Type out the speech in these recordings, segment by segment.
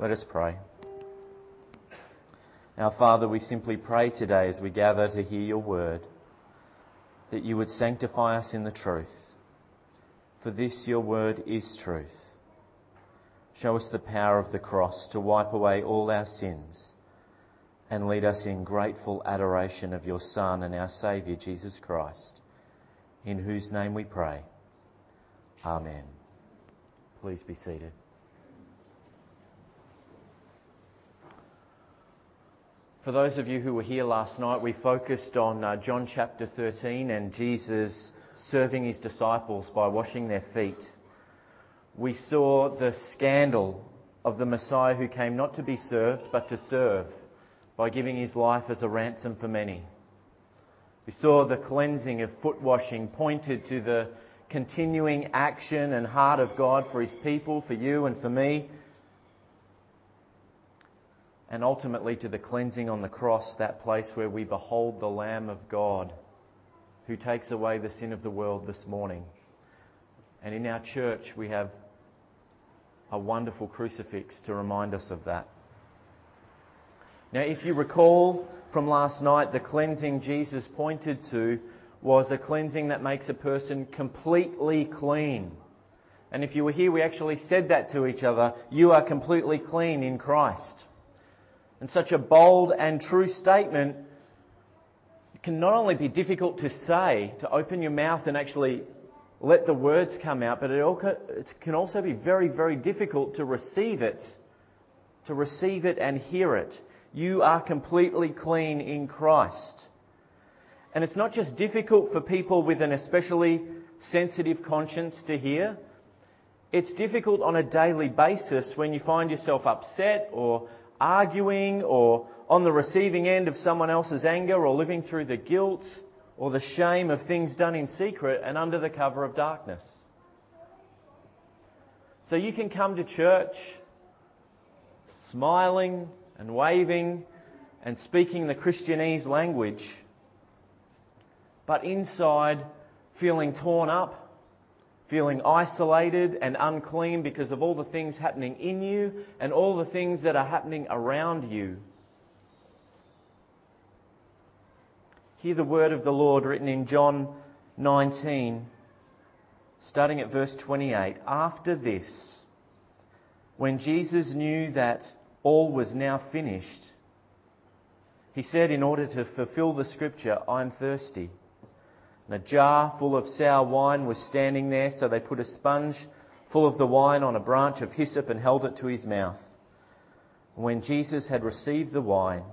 Let us pray. Our Father, we simply pray today as we gather to hear your word that you would sanctify us in the truth. For this your word is truth. Show us the power of the cross to wipe away all our sins and lead us in grateful adoration of your Son and our Saviour, Jesus Christ, in whose name we pray. Amen. Please be seated. For those of you who were here last night, we focused on uh, John chapter 13 and Jesus serving his disciples by washing their feet. We saw the scandal of the Messiah who came not to be served, but to serve by giving his life as a ransom for many. We saw the cleansing of foot washing pointed to the continuing action and heart of God for his people, for you and for me and ultimately to the cleansing on the cross, that place where we behold the Lamb of God who takes away the sin of the world this morning. And in our church, we have a wonderful crucifix to remind us of that. Now, if you recall from last night, the cleansing Jesus pointed to was a cleansing that makes a person completely clean. And if you were here, we actually said that to each other. You are completely clean in Christ. And such a bold and true statement can not only be difficult to say, to open your mouth and actually let the words come out, but it can also be very, very difficult to receive it, to receive it and hear it. You are completely clean in Christ. And it's not just difficult for people with an especially sensitive conscience to hear. It's difficult on a daily basis when you find yourself upset or arguing or on the receiving end of someone else's anger or living through the guilt or the shame of things done in secret and under the cover of darkness. So you can come to church smiling and waving and speaking the Christianese language, but inside feeling torn up feeling isolated and unclean because of all the things happening in you and all the things that are happening around you. Hear the word of the Lord written in John 19, starting at verse 28. After this, when Jesus knew that all was now finished, he said, in order to fulfill the scripture, I'm thirsty. And a jar full of sour wine was standing there, so they put a sponge full of the wine on a branch of hyssop and held it to his mouth. When Jesus had received the wine,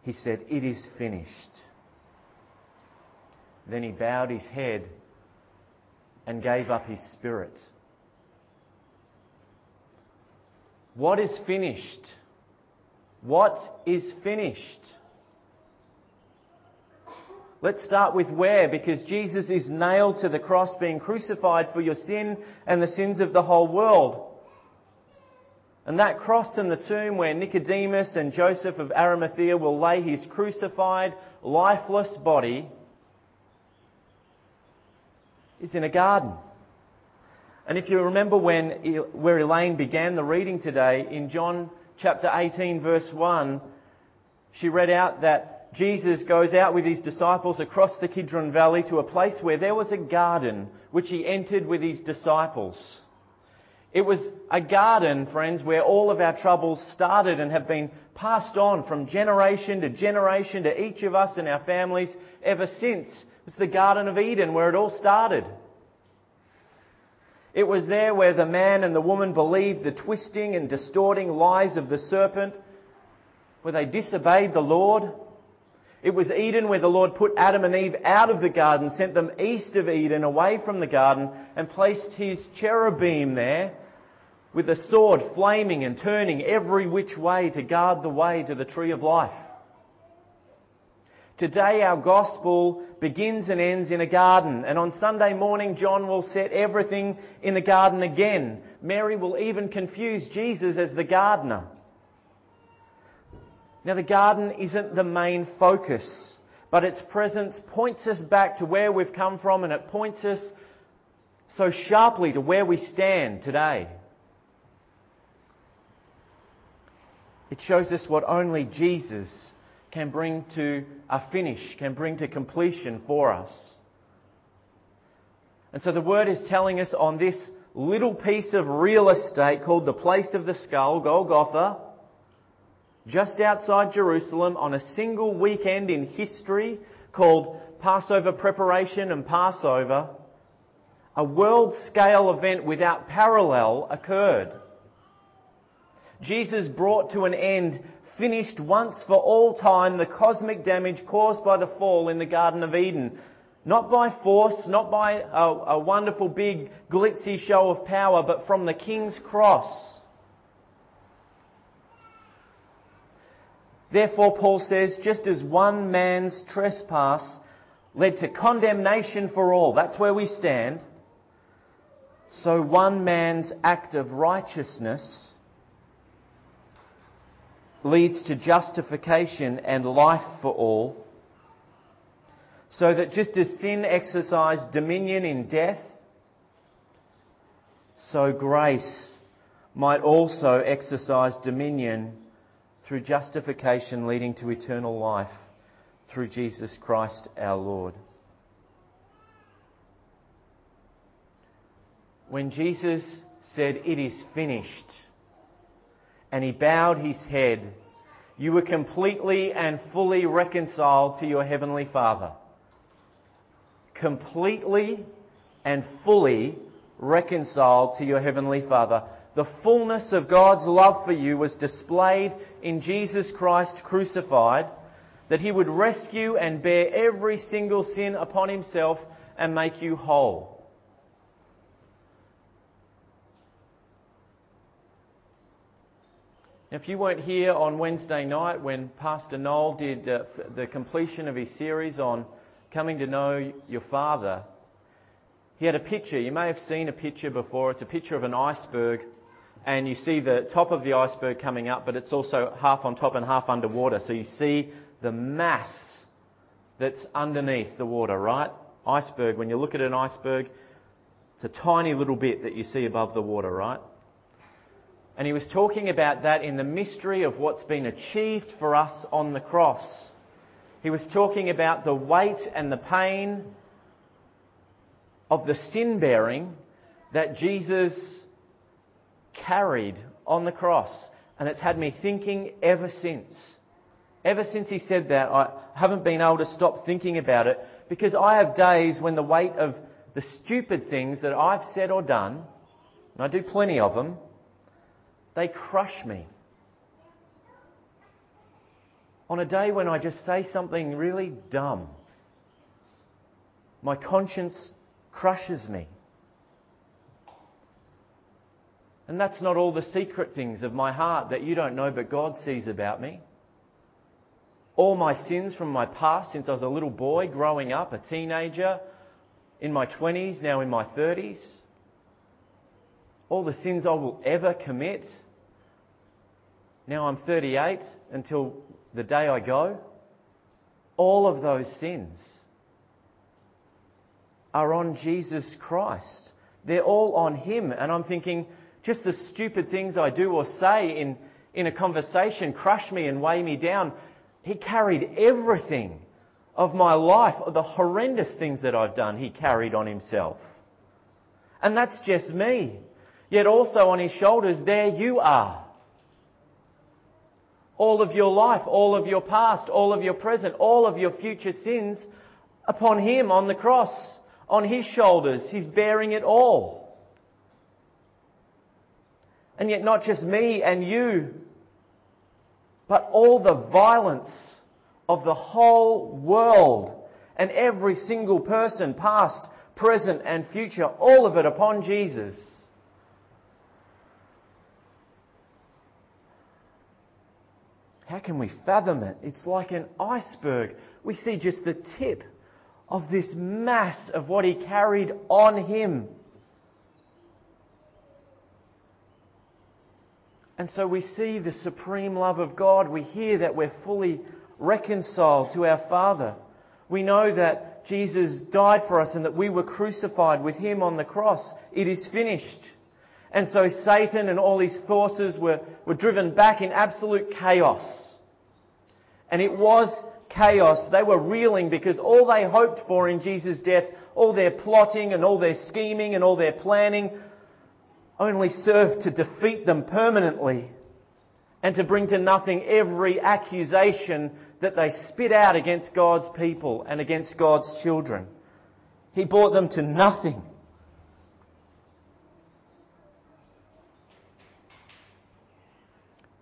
he said, It is finished. Then he bowed his head and gave up his spirit. What is finished? What is finished? Let's start with where, because Jesus is nailed to the cross, being crucified for your sin and the sins of the whole world. And that cross and the tomb where Nicodemus and Joseph of Arimathea will lay his crucified, lifeless body is in a garden. And if you remember when, where Elaine began the reading today, in John chapter 18 verse 1, she read out that Jesus goes out with his disciples across the Kidron Valley to a place where there was a garden which he entered with his disciples. It was a garden, friends, where all of our troubles started and have been passed on from generation to generation to each of us and our families ever since. It's the Garden of Eden where it all started. It was there where the man and the woman believed the twisting and distorting lies of the serpent, where they disobeyed the Lord, it was Eden where the Lord put Adam and Eve out of the garden, sent them east of Eden, away from the garden, and placed his cherubim there with a sword flaming and turning every which way to guard the way to the tree of life. Today our gospel begins and ends in a garden, and on Sunday morning John will set everything in the garden again. Mary will even confuse Jesus as the gardener. Now, the garden isn't the main focus, but its presence points us back to where we've come from and it points us so sharply to where we stand today. It shows us what only Jesus can bring to a finish, can bring to completion for us. And so the word is telling us on this little piece of real estate called the place of the skull, Golgotha, just outside Jerusalem on a single weekend in history called Passover preparation and Passover, a world scale event without parallel occurred. Jesus brought to an end, finished once for all time, the cosmic damage caused by the fall in the Garden of Eden. Not by force, not by a, a wonderful big glitzy show of power, but from the King's cross. Therefore, Paul says, just as one man's trespass led to condemnation for all, that's where we stand, so one man's act of righteousness leads to justification and life for all. So that just as sin exercised dominion in death, so grace might also exercise dominion through justification leading to eternal life through Jesus Christ our Lord. When Jesus said, It is finished, and he bowed his head, you were completely and fully reconciled to your Heavenly Father. Completely and fully reconciled to your Heavenly Father the fullness of God's love for you was displayed in Jesus Christ crucified, that He would rescue and bear every single sin upon Himself and make you whole. If you weren't here on Wednesday night when Pastor Noel did uh, the completion of his series on coming to know your Father, he had a picture. You may have seen a picture before. It's a picture of an iceberg and you see the top of the iceberg coming up, but it's also half on top and half underwater. So you see the mass that's underneath the water, right? Iceberg, when you look at an iceberg, it's a tiny little bit that you see above the water, right? And he was talking about that in the mystery of what's been achieved for us on the cross. He was talking about the weight and the pain of the sin bearing that Jesus carried on the cross. And it's had me thinking ever since. Ever since he said that, I haven't been able to stop thinking about it because I have days when the weight of the stupid things that I've said or done, and I do plenty of them, they crush me. On a day when I just say something really dumb, my conscience crushes me. And that's not all the secret things of my heart that you don't know, but God sees about me. All my sins from my past since I was a little boy, growing up, a teenager, in my 20s, now in my 30s. All the sins I will ever commit. Now I'm 38 until the day I go. All of those sins are on Jesus Christ. They're all on Him. And I'm thinking, just the stupid things I do or say in, in a conversation crush me and weigh me down. He carried everything of my life, the horrendous things that I've done, He carried on Himself. And that's just me. Yet also on His shoulders, there you are. All of your life, all of your past, all of your present, all of your future sins upon Him on the cross, on His shoulders. He's bearing it all. And yet, not just me and you, but all the violence of the whole world and every single person, past, present, and future, all of it upon Jesus. How can we fathom it? It's like an iceberg. We see just the tip of this mass of what he carried on him. And so we see the supreme love of God. We hear that we're fully reconciled to our Father. We know that Jesus died for us and that we were crucified with Him on the cross. It is finished. And so Satan and all his forces were, were driven back in absolute chaos. And it was chaos. They were reeling because all they hoped for in Jesus' death, all their plotting and all their scheming and all their planning, only served to defeat them permanently and to bring to nothing every accusation that they spit out against God's people and against God's children. He brought them to nothing.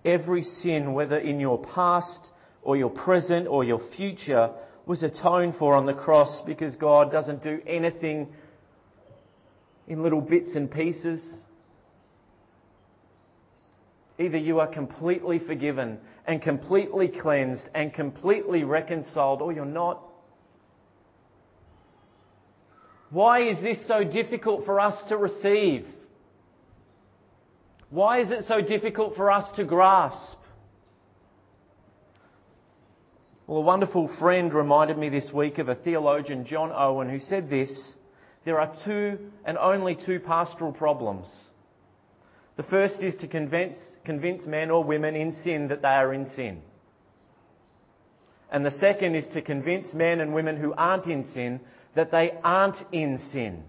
Every sin, whether in your past or your present or your future, was atoned for on the cross because God doesn't do anything in little bits and pieces. Either you are completely forgiven and completely cleansed and completely reconciled, or you're not. Why is this so difficult for us to receive? Why is it so difficult for us to grasp? Well, a wonderful friend reminded me this week of a theologian, John Owen, who said this there are two and only two pastoral problems. The first is to convince, convince men or women in sin that they are in sin. And the second is to convince men and women who aren't in sin that they aren't in sin.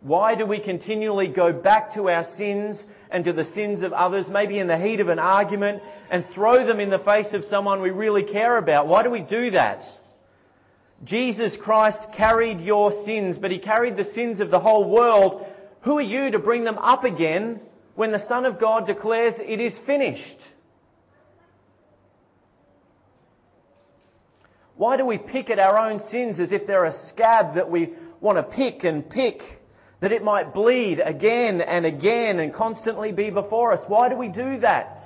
Why do we continually go back to our sins and to the sins of others, maybe in the heat of an argument, and throw them in the face of someone we really care about? Why do we do that? Jesus Christ carried your sins, but He carried the sins of the whole world who are you to bring them up again when the Son of God declares it is finished? Why do we pick at our own sins as if they're a scab that we want to pick and pick, that it might bleed again and again and constantly be before us? Why do we do that?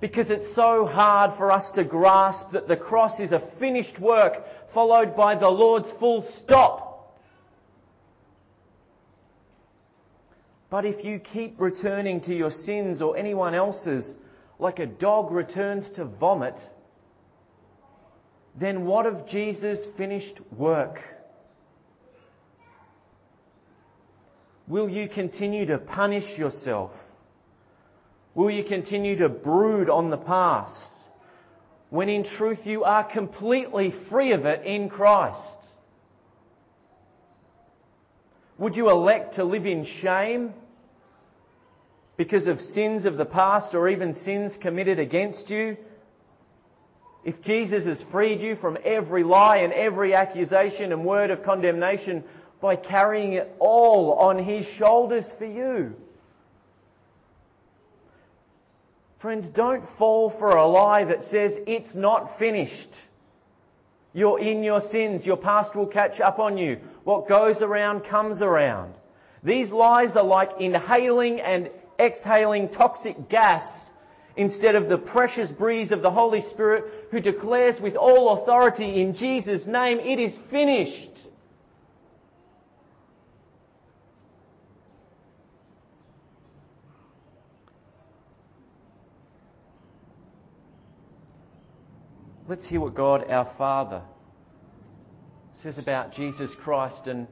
Because it's so hard for us to grasp that the cross is a finished work followed by the Lord's full stop. But if you keep returning to your sins or anyone else's like a dog returns to vomit, then what of Jesus' finished work? Will you continue to punish yourself? Will you continue to brood on the past when in truth you are completely free of it in Christ? Would you elect to live in shame because of sins of the past or even sins committed against you? If Jesus has freed you from every lie and every accusation and word of condemnation by carrying it all on His shoulders for you. Friends, don't fall for a lie that says it's not finished. You're in your sins. Your past will catch up on you. What goes around comes around. These lies are like inhaling and exhaling toxic gas instead of the precious breeze of the Holy Spirit who declares with all authority in Jesus' name, it is finished. Let's hear what God our Father says about Jesus Christ and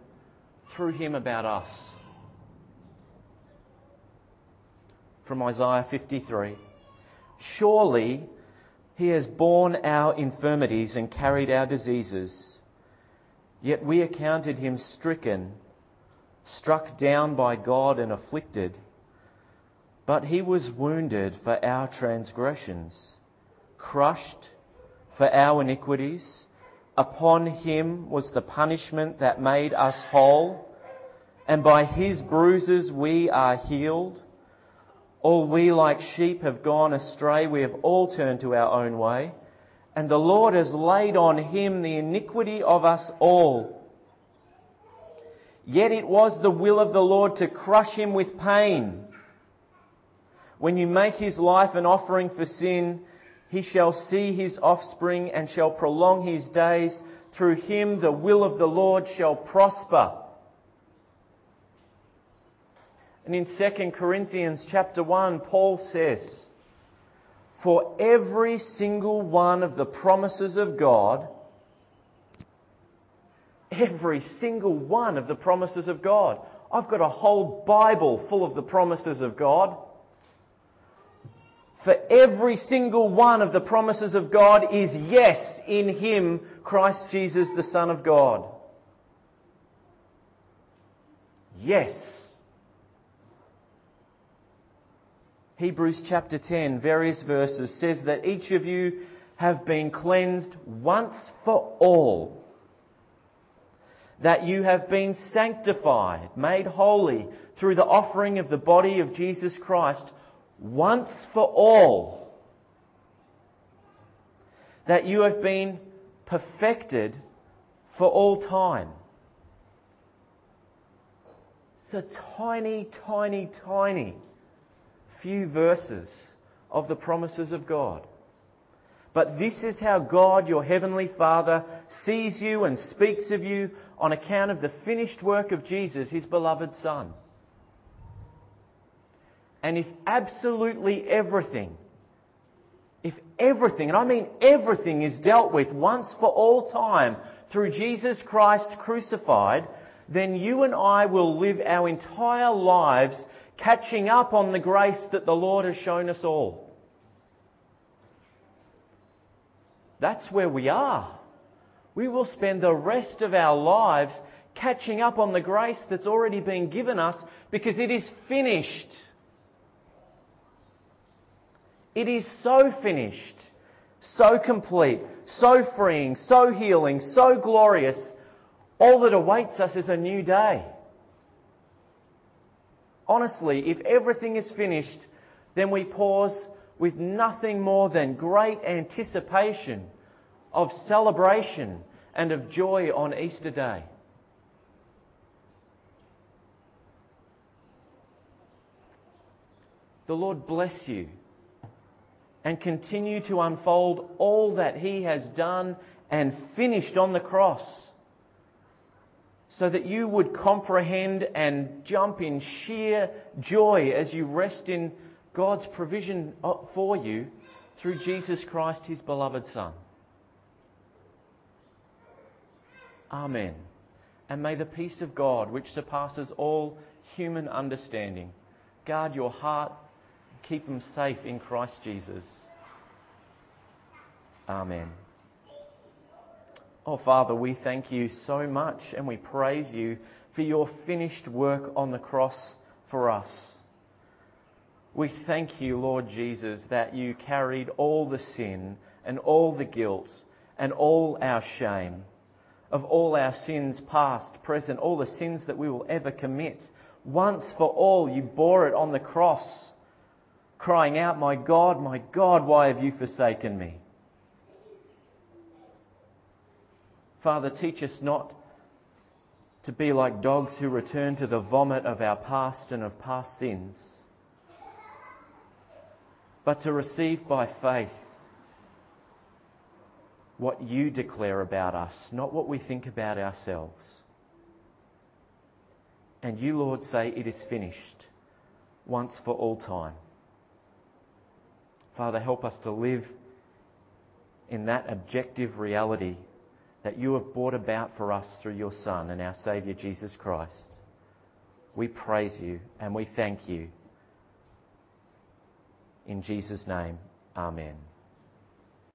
through him about us. From Isaiah 53 Surely he has borne our infirmities and carried our diseases, yet we accounted him stricken, struck down by God and afflicted. But he was wounded for our transgressions, crushed for our iniquities. Upon him was the punishment that made us whole, and by his bruises we are healed. All we like sheep have gone astray, we have all turned to our own way, and the Lord has laid on him the iniquity of us all. Yet it was the will of the Lord to crush him with pain. When you make his life an offering for sin, he shall see his offspring and shall prolong his days. Through him the will of the Lord shall prosper. And in 2 Corinthians chapter 1, Paul says, For every single one of the promises of God, every single one of the promises of God. I've got a whole Bible full of the promises of God. For every single one of the promises of God is yes in Him, Christ Jesus, the Son of God. Yes. Hebrews chapter 10, various verses, says that each of you have been cleansed once for all. That you have been sanctified, made holy through the offering of the body of Jesus Christ once for all. That you have been perfected for all time. It's a tiny, tiny, tiny few verses of the promises of God. But this is how God, your Heavenly Father, sees you and speaks of you on account of the finished work of Jesus, His beloved Son. And if absolutely everything, if everything, and I mean everything, is dealt with once for all time through Jesus Christ crucified, then you and I will live our entire lives catching up on the grace that the Lord has shown us all. That's where we are. We will spend the rest of our lives catching up on the grace that's already been given us because it is finished. It is so finished, so complete, so freeing, so healing, so glorious. All that awaits us is a new day. Honestly, if everything is finished, then we pause with nothing more than great anticipation of celebration and of joy on Easter Day. The Lord bless you and continue to unfold all that He has done and finished on the cross so that you would comprehend and jump in sheer joy as you rest in God's provision uh, for you through Jesus Christ, His beloved Son. Amen. And may the peace of God, which surpasses all human understanding, guard your heart, keep them safe in Christ Jesus. Amen. Oh, Father, we thank you so much and we praise you for your finished work on the cross for us. We thank you, Lord Jesus, that you carried all the sin and all the guilt and all our shame of all our sins, past, present, all the sins that we will ever commit. Once for all, you bore it on the cross, crying out, My God, my God, why have you forsaken me? Father, teach us not to be like dogs who return to the vomit of our past and of past sins, but to receive by faith what you declare about us, not what we think about ourselves. And you, Lord, say it is finished once for all time. Father, help us to live in that objective reality that you have brought about for us through your Son and our Saviour Jesus Christ. We praise you and we thank you. In Jesus' name, Amen.